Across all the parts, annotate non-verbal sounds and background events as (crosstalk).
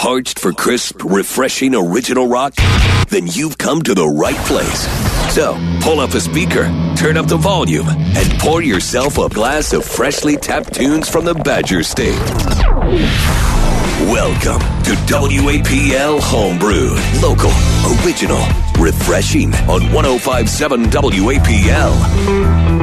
Parched for crisp, refreshing original rock? Then you've come to the right place. So, pull up a speaker, turn up the volume, and pour yourself a glass of freshly tapped tunes from the Badger State. Welcome to WAPL Homebrewed. Local, original, refreshing on 1057 WAPL.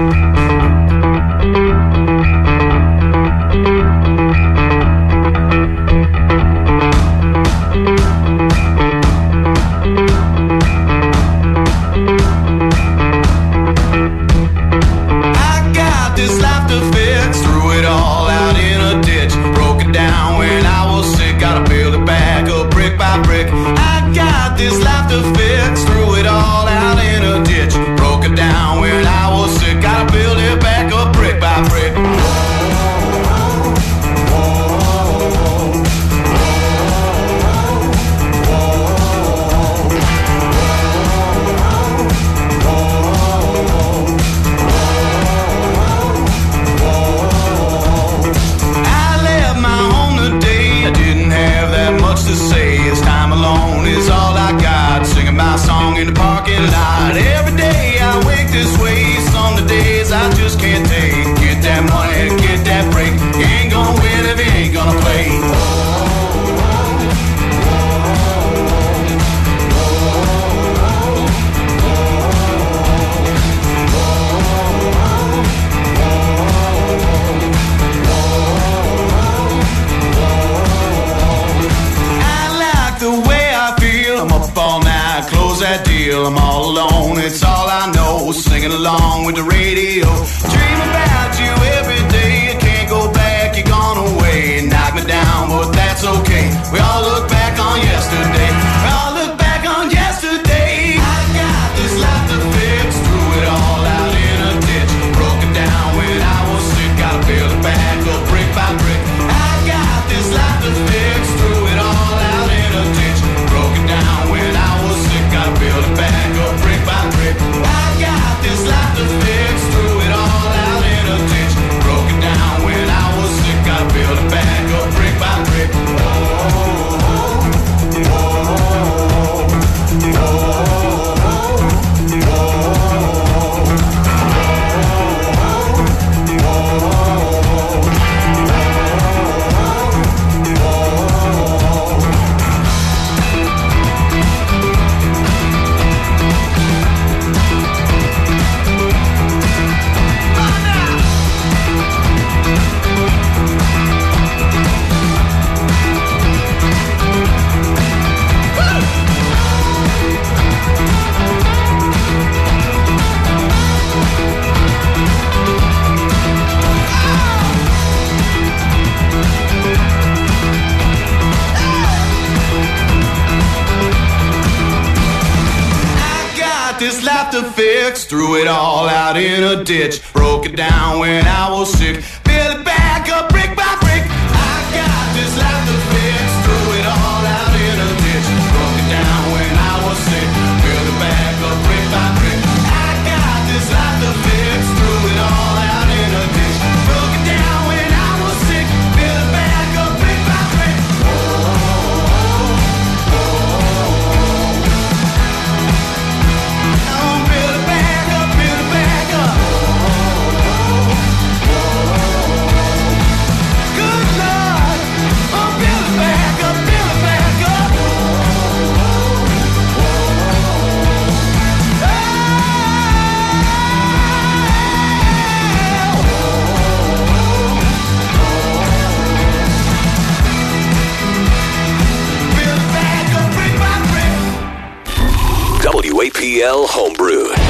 threw it all out in a ditch. Broke it down when I was sick. WAPL Homebrew.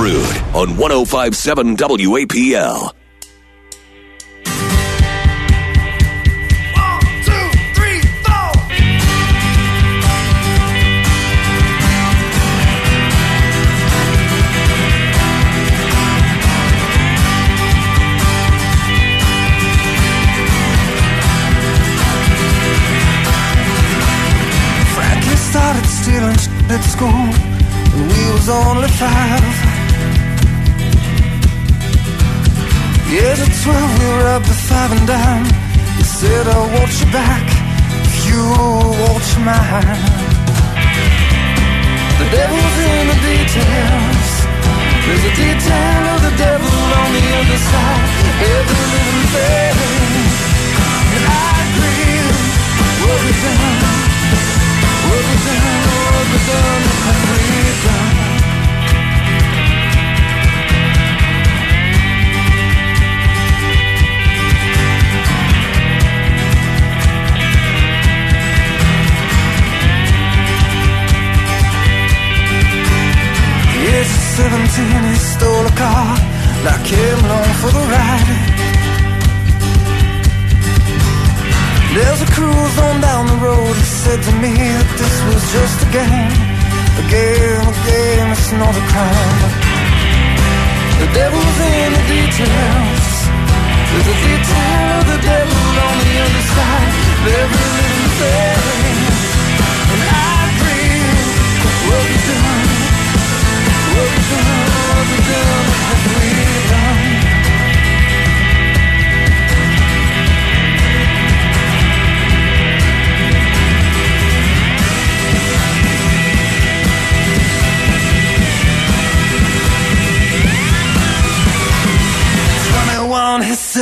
On 1057 WAPL. started stealing at school we was only five. Years at twelve, we were up to five and down. You said I'll watch your back if you watch mine. The devil's in the details. There's a detail of the devil on the other side. Every little thing. And I agree. What we done? What we done? What we done? What we done? Age 17, he stole a car and I came along for the ride. There's a cruise on down the road. He said to me that this was just a game. A game, a game, it's not a crime. The devil's in the details. There's a detail of the devil on the other side of every little thing. And I agree, what you doing?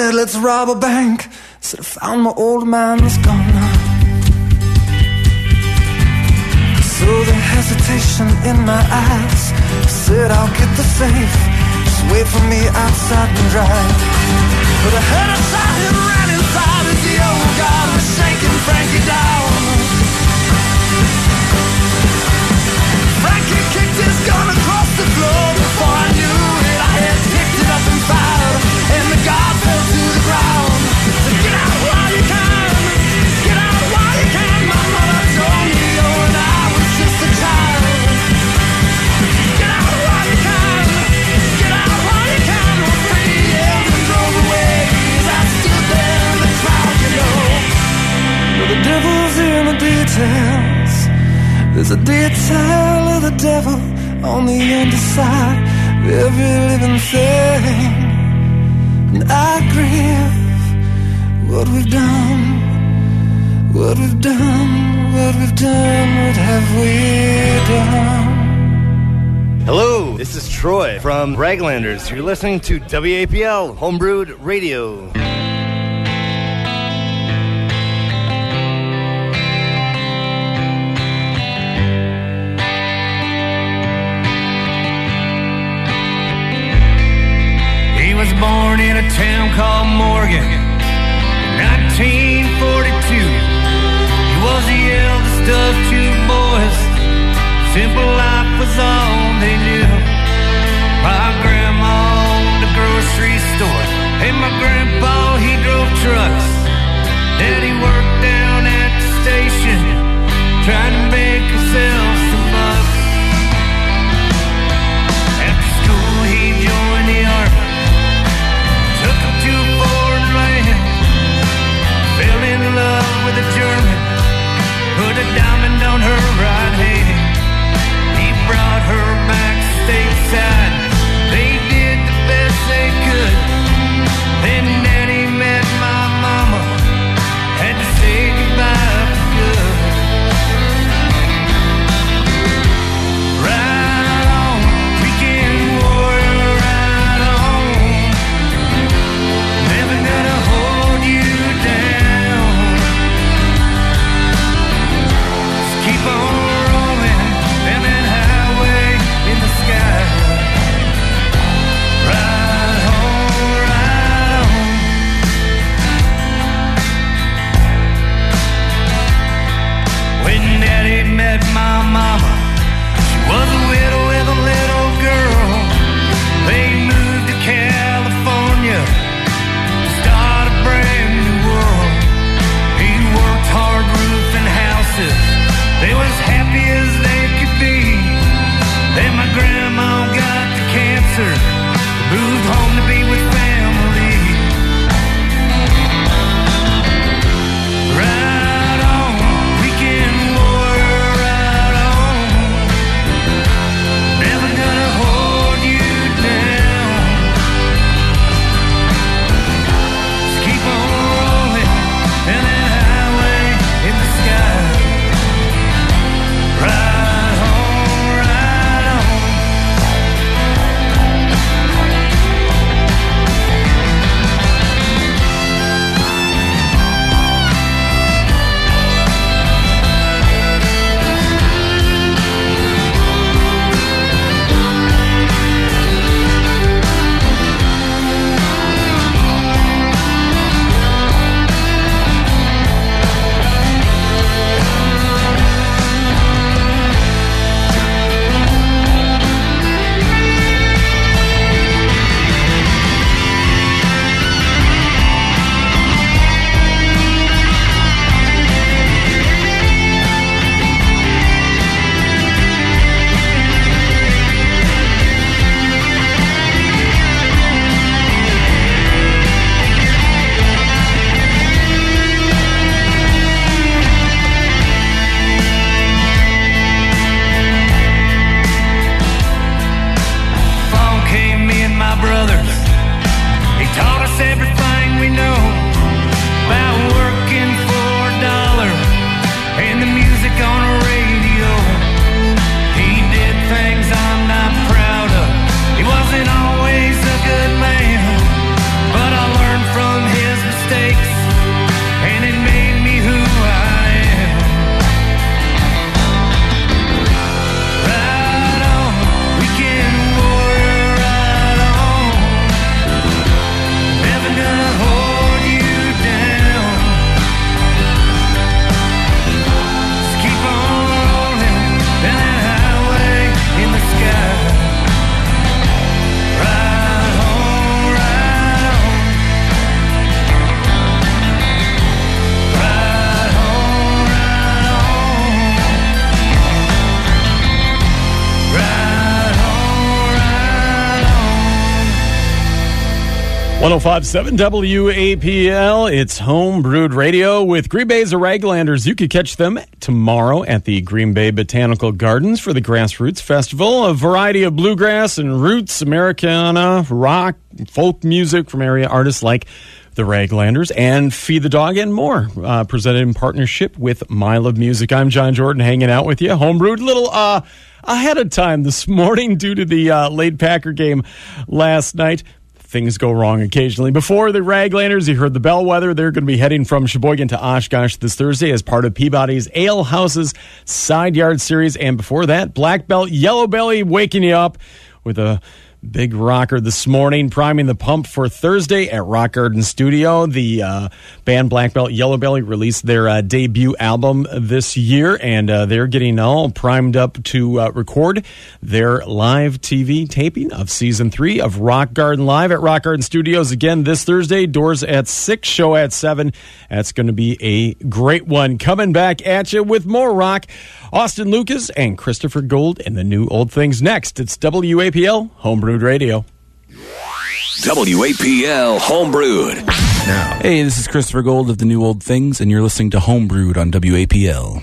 Said, let's rob a bank. Said, I found my old man's gun. Saw the hesitation in my eyes said I'll get the safe Just wait for me outside and drive But I heard a shot and devil's in the details. There's a detail of the devil on the underside of every living thing. And I grieve what we've done, what we've done, what we've done, what have we done? Hello, this is Troy from Raglanders. You're listening to WAPL Homebrewed Radio. Town called Morgan in 1942. He was the eldest of two boys. Simple life was all they knew. My grandma owned a grocery store, and my grandpa he drove trucks. Daddy worked down at the station, trying to make himself 1057 WAPL. It's Home Brewed Radio with Green Bay's Raglanders. You can catch them tomorrow at the Green Bay Botanical Gardens for the Grassroots Festival. A variety of bluegrass and roots, Americana, rock, folk music from area artists like the Raglanders and Feed the Dog and more. Uh, presented in partnership with Mile of Music. I'm John Jordan hanging out with you. Homebrewed little uh, ahead of time this (laughs) morning due to the uh, late Packer game last night things go wrong occasionally. Before the Raglanders, you heard the Bellwether. They're going to be heading from Sheboygan to Oshkosh this Thursday as part of Peabody's Ale Houses Side Yard Series. And before that, Black Belt Yellow Belly waking you up with a Big rocker this morning, priming the pump for Thursday at Rock Garden Studio. The uh, band Black Belt Yellow Belly released their uh, debut album this year, and uh, they're getting all primed up to uh, record their live TV taping of season three of Rock Garden Live at Rock Garden Studios again this Thursday. Doors at six, show at seven. That's going to be a great one. Coming back at you with more rock. Austin Lucas and Christopher Gold and the new old things next. It's WAPL Homebrewed Radio. WAPL Homebrewed. Now. Hey, this is Christopher Gold of the New Old Things, and you're listening to Homebrewed on WAPL.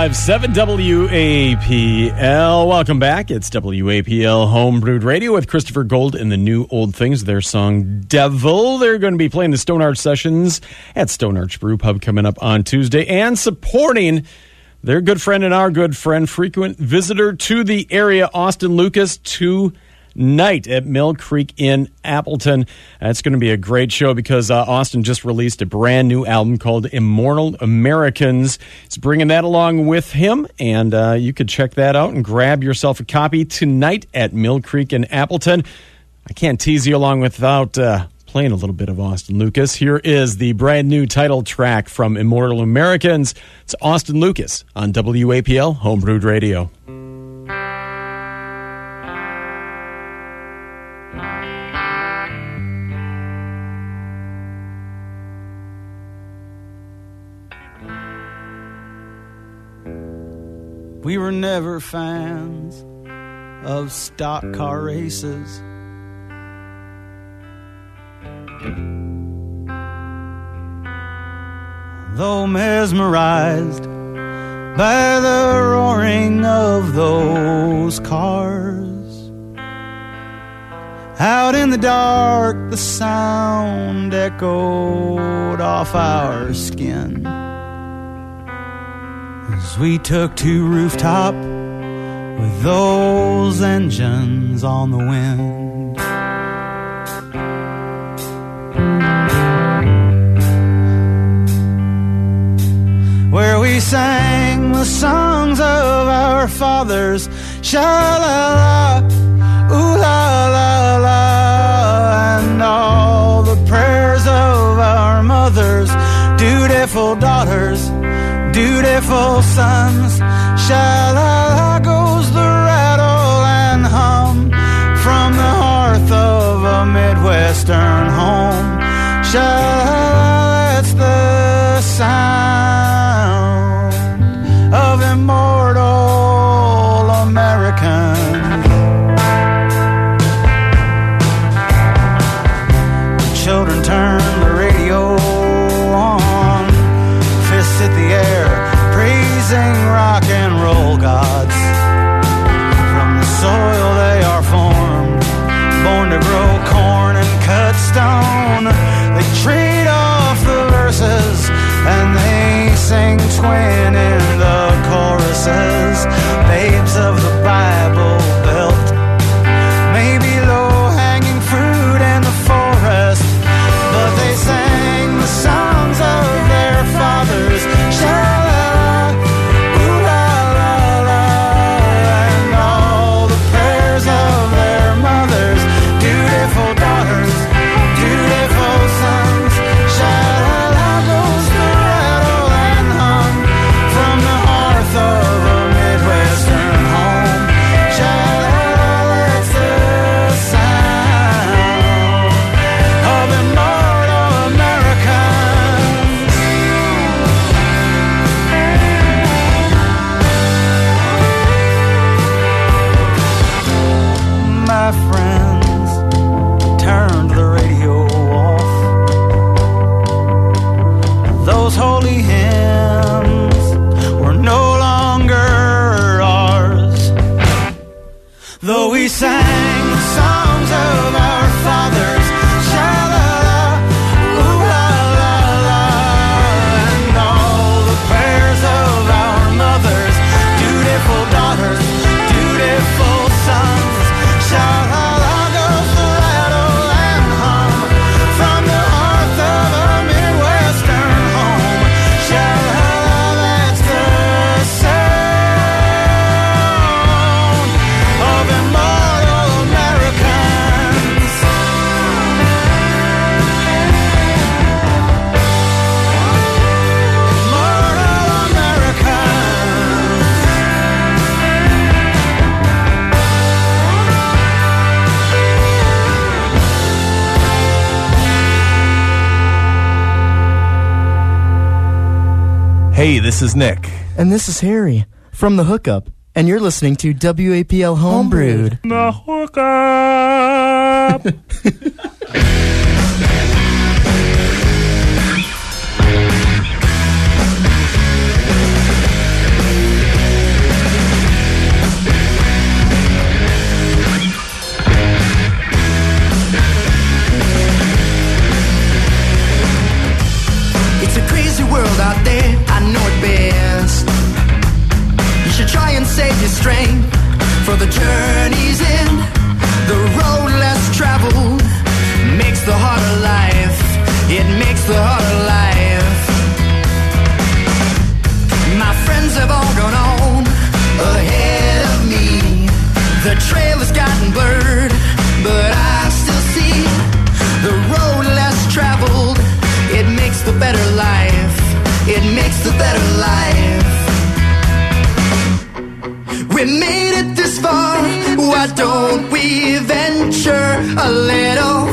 Seven WAPL. Welcome back. It's WAPL Homebrewed Radio with Christopher Gold and the new old things. Their song Devil. They're going to be playing the Stone Arch sessions at Stone Arch Brew Pub coming up on Tuesday and supporting their good friend and our good friend, frequent visitor to the area, Austin Lucas, to night at Mill Creek in Appleton. That's going to be a great show because uh, Austin just released a brand new album called Immortal Americans. He's bringing that along with him, and uh, you could check that out and grab yourself a copy tonight at Mill Creek in Appleton. I can't tease you along without. Uh, playing a little bit of Austin Lucas. Here is the brand new title track from Immortal Americans. It's Austin Lucas on WAPL Homebrewed Radio. We were never fans of stock car races. Though mesmerized by the roaring of those cars. Out in the dark, the sound echoed off our skin as we took to rooftop with those engines on the wind. Where we sang the songs of our fathers, sha la la, ooh la la la, and all the prayers of our mothers, dutiful daughters, dutiful sons, sha la la goes the rattle and hum from the hearth of a Midwestern home. Sha la la, that's the sound Hey, this is Nick. And this is Harry from The Hookup. And you're listening to WAPL Homebrewed. The hookup. (laughs) save your strength for the journey's end. The road less traveled makes the harder life. It makes the harder life. My friends have all gone on ahead of me. The trail has gotten blurred, but I still see the road less traveled. It makes the better life. It makes the better life. We made it this far. Why don't we venture a little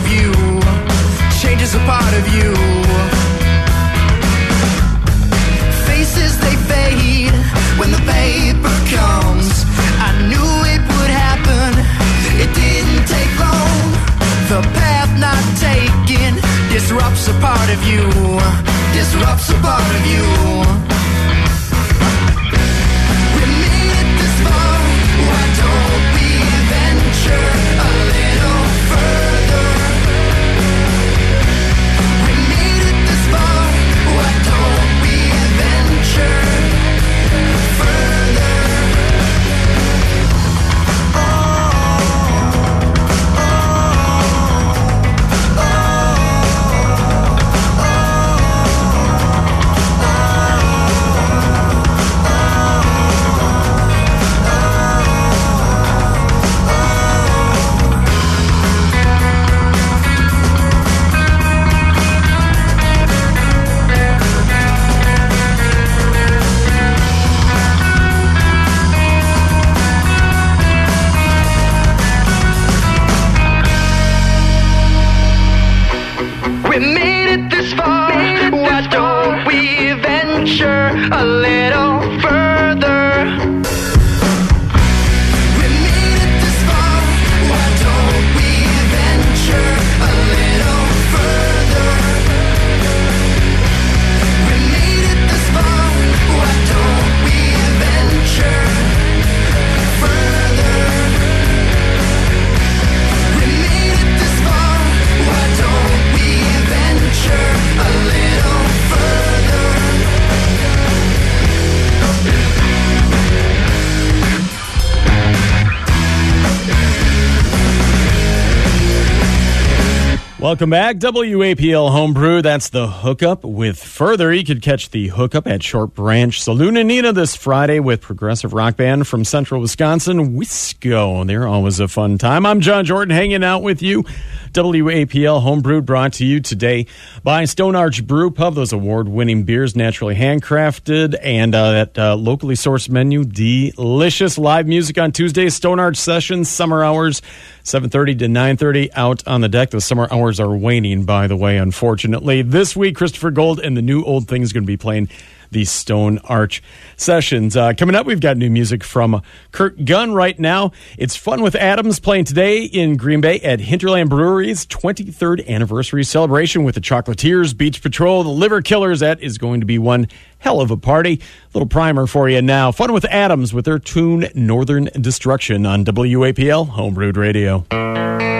of you. Change is a part of you. Faces they fade when the paper comes. I knew it would happen. It didn't take long. The path not taken disrupts a part of you. Disrupts a part of you. Welcome back, WAPL Homebrew. That's the hookup with further. You could catch the hookup at Short Branch Saloon in Neenah this Friday with progressive rock band from central Wisconsin, Wisco. They're always a fun time. I'm John Jordan hanging out with you. WAPL Homebrew brought to you today by Stone Arch Brew Pub. Those award winning beers, naturally handcrafted, and uh, that uh, locally sourced menu. Delicious live music on Tuesdays, Stone Arch sessions, summer hours, 7.30 to 9.30 out on the deck. The summer hours are waning, by the way, unfortunately. This week, Christopher Gold and the new old thing is going to be playing the Stone Arch sessions. Uh, coming up, we've got new music from Kurt Gunn right now. It's Fun with Adams playing today in Green Bay at Hinterland Brewery's 23rd anniversary celebration with the Chocolatiers, Beach Patrol, the Liver Killers. That is going to be one hell of a party. Little primer for you now. Fun with Adams with their tune Northern Destruction on WAPL Homebrewed Radio.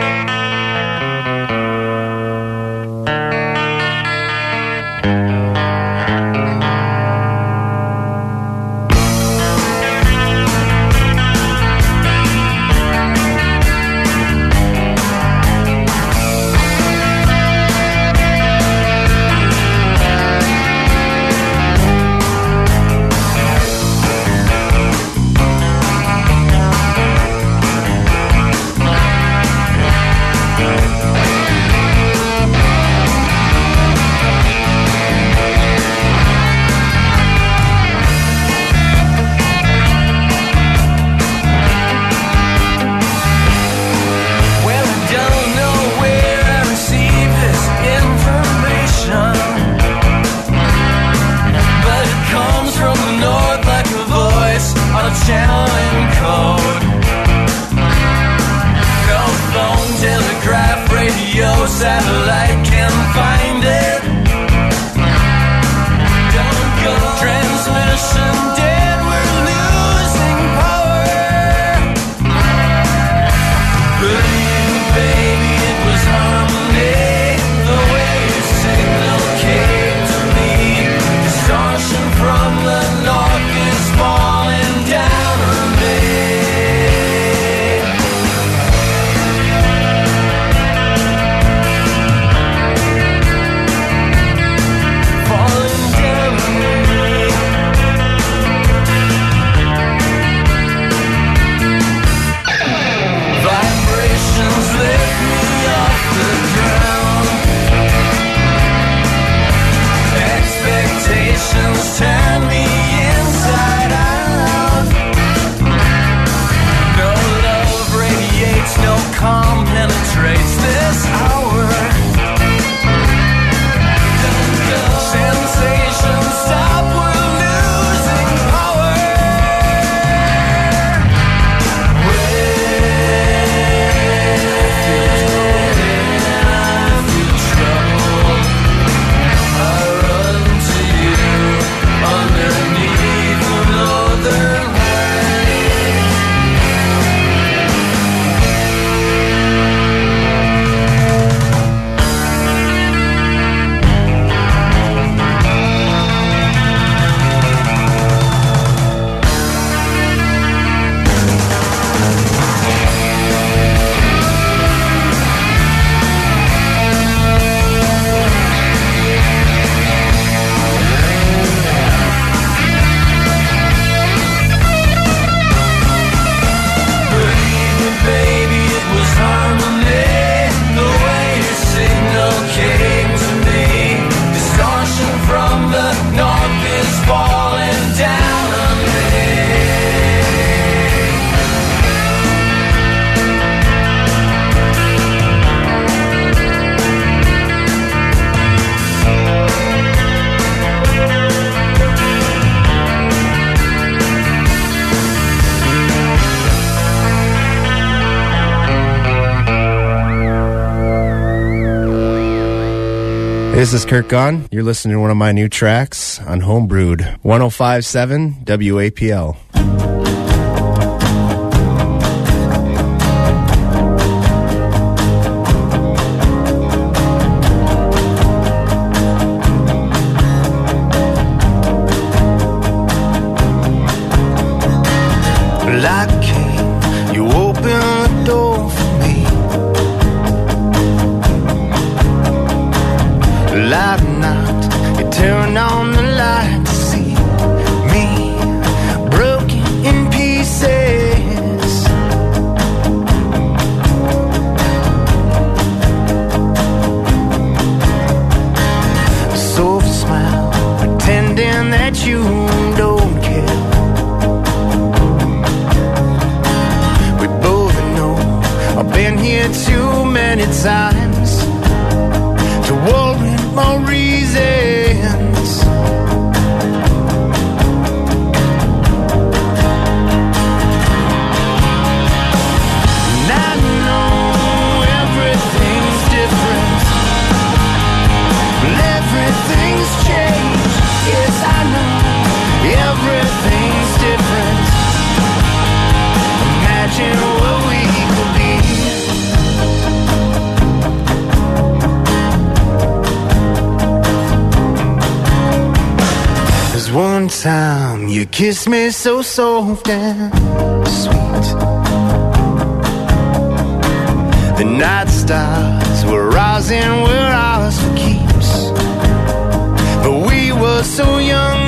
This is Kurt Gunn. You're listening to one of my new tracks on Homebrewed 1057 WAPL. Times to warrant more. Time you kissed me so soft and sweet. The night stars were rising, were ours for keeps. But we were so young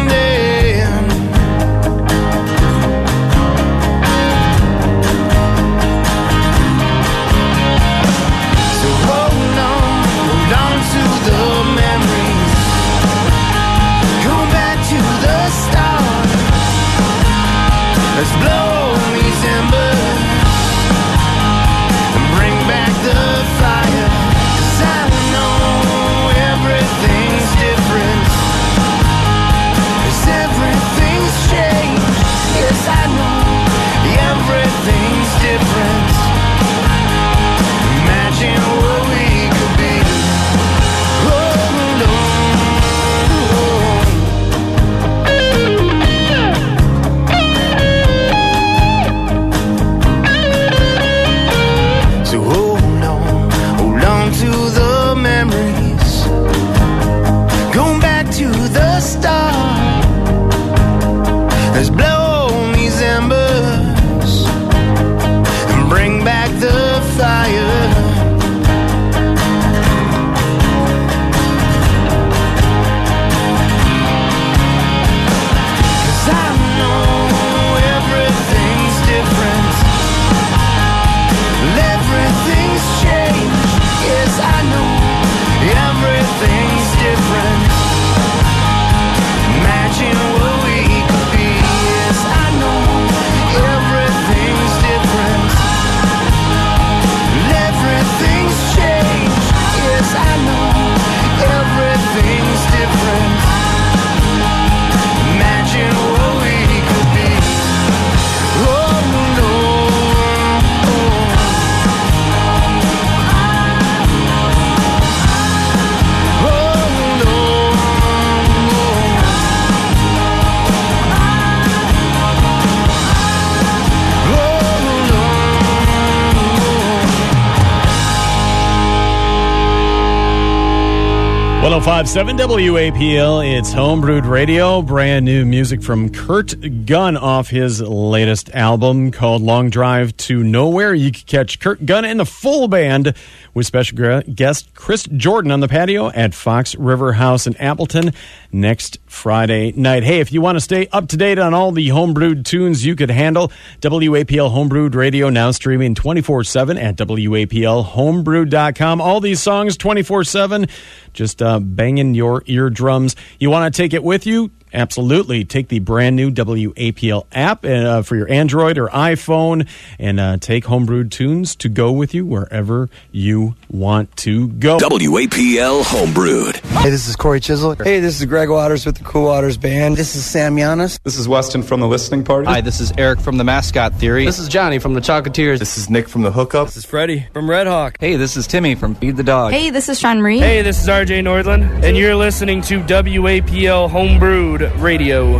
Seven WAPL. It's Homebrewed Radio. Brand new music from Kurt Gunn off his latest album called Long Drive to Nowhere. You can catch Kurt Gunn and the full band with special guest Chris Jordan on the patio at Fox River House in Appleton next Friday night. Hey, if you want to stay up to date on all the homebrewed tunes you could handle, WAPL Homebrewed Radio now streaming 24 7 at WAPLHomebrew.com. All these songs 24 7, just uh, banging your eardrums. You want to take it with you? Absolutely. Take the brand new WAPL app uh, for your Android or iPhone and uh, take homebrewed tunes to go with you wherever you want to go. WAPL Homebrewed. Hey, this is Cory Chisel. Hey, this is Greg Waters with the Cool Waters Band. This is Sam Yanis. This is Weston from the Listening Party. Hi, this is Eric from the Mascot Theory. This is Johnny from the Chocolatiers. This is Nick from the Hookup. This is Freddie from Red Hawk. Hey, this is Timmy from Feed the Dog. Hey, this is Sean Marie. Hey, this is RJ Nordland, and you're listening to WAPL Homebrewed Radio.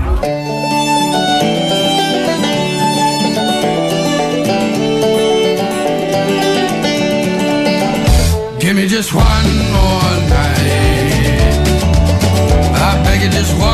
Give me just one more night. I beg you, just one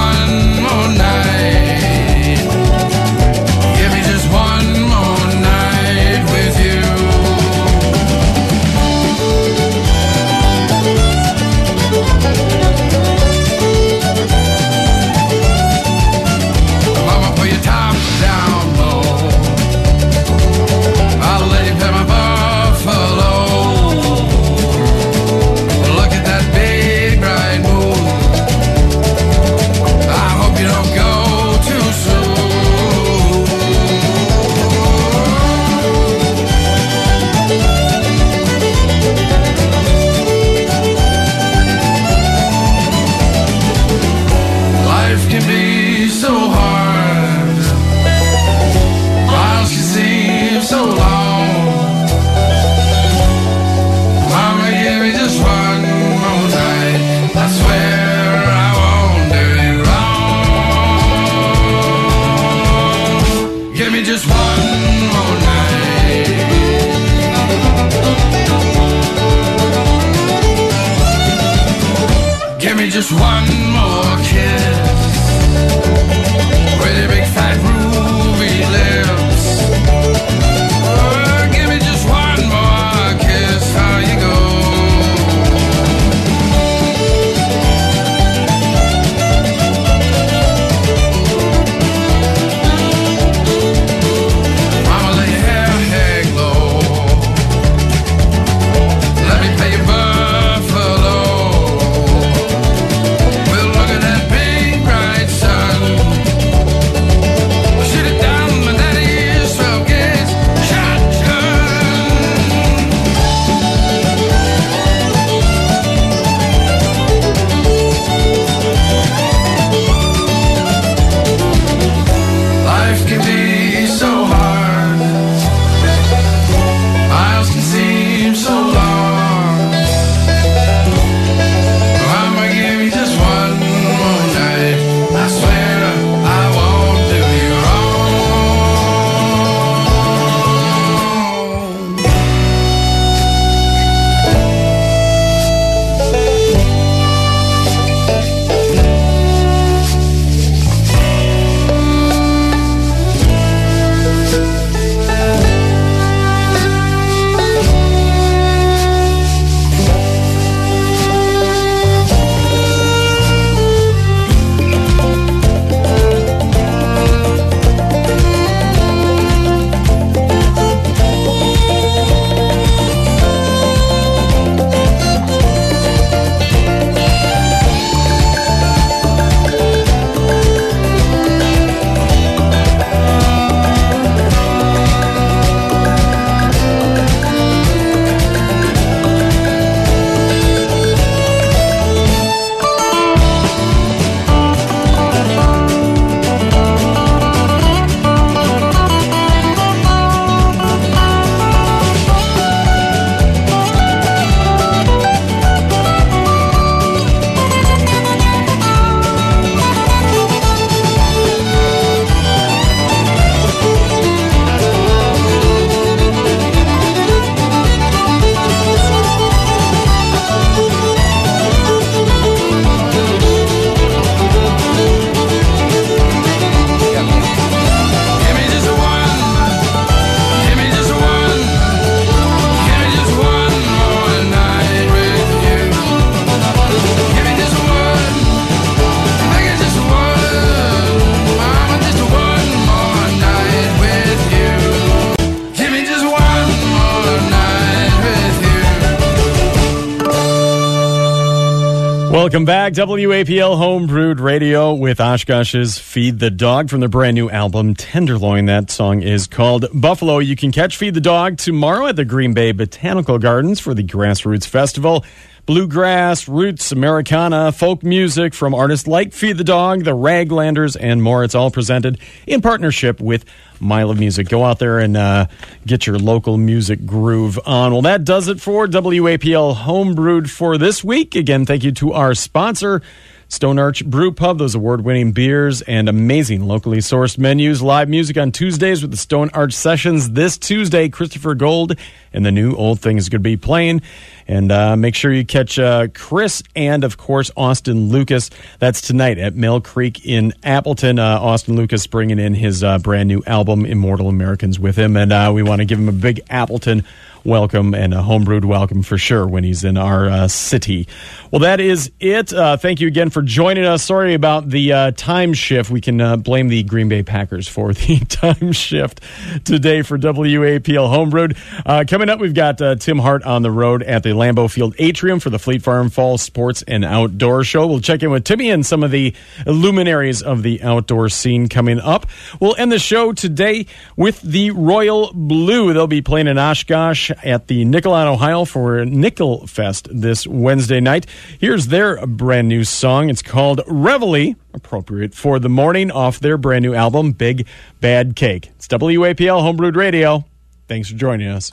Welcome back, WAPL Homebrewed Radio with Oshkosh's Feed the Dog from their brand new album Tenderloin. That song is called Buffalo. You can catch Feed the Dog tomorrow at the Green Bay Botanical Gardens for the Grassroots Festival. Bluegrass, roots, Americana, folk music from artists like Feed the Dog, the Raglanders, and more. It's all presented in partnership with Mile of Music. Go out there and uh, get your local music groove on. Well, that does it for WAPL Homebrewed for this week. Again, thank you to our sponsor. Stone Arch Brew Pub, those award winning beers and amazing locally sourced menus. Live music on Tuesdays with the Stone Arch Sessions. This Tuesday, Christopher Gold and the new Old Thing is going to be playing. And uh, make sure you catch uh, Chris and, of course, Austin Lucas. That's tonight at Mill Creek in Appleton. Uh, Austin Lucas bringing in his uh, brand new album, Immortal Americans, with him. And uh, we want to give him a big Appleton welcome and a homebrewed welcome for sure when he's in our uh, city. Well, that is it. Uh, thank you again for joining us. Sorry about the uh, time shift. We can uh, blame the Green Bay Packers for (laughs) the time shift today for WAPL Homebrewed. Uh, coming up, we've got uh, Tim Hart on the road at the Lambeau Field Atrium for the Fleet Farm Fall Sports and Outdoor Show. We'll check in with Timmy and some of the luminaries of the outdoor scene coming up. We'll end the show today with the Royal Blue. They'll be playing in Oshkosh at the Nickel on Ohio for Nickel Fest this Wednesday night. Here's their brand new song. It's called Reveille, appropriate for the morning off their brand new album, Big Bad Cake. It's WAPL Homebrewed Radio. Thanks for joining us.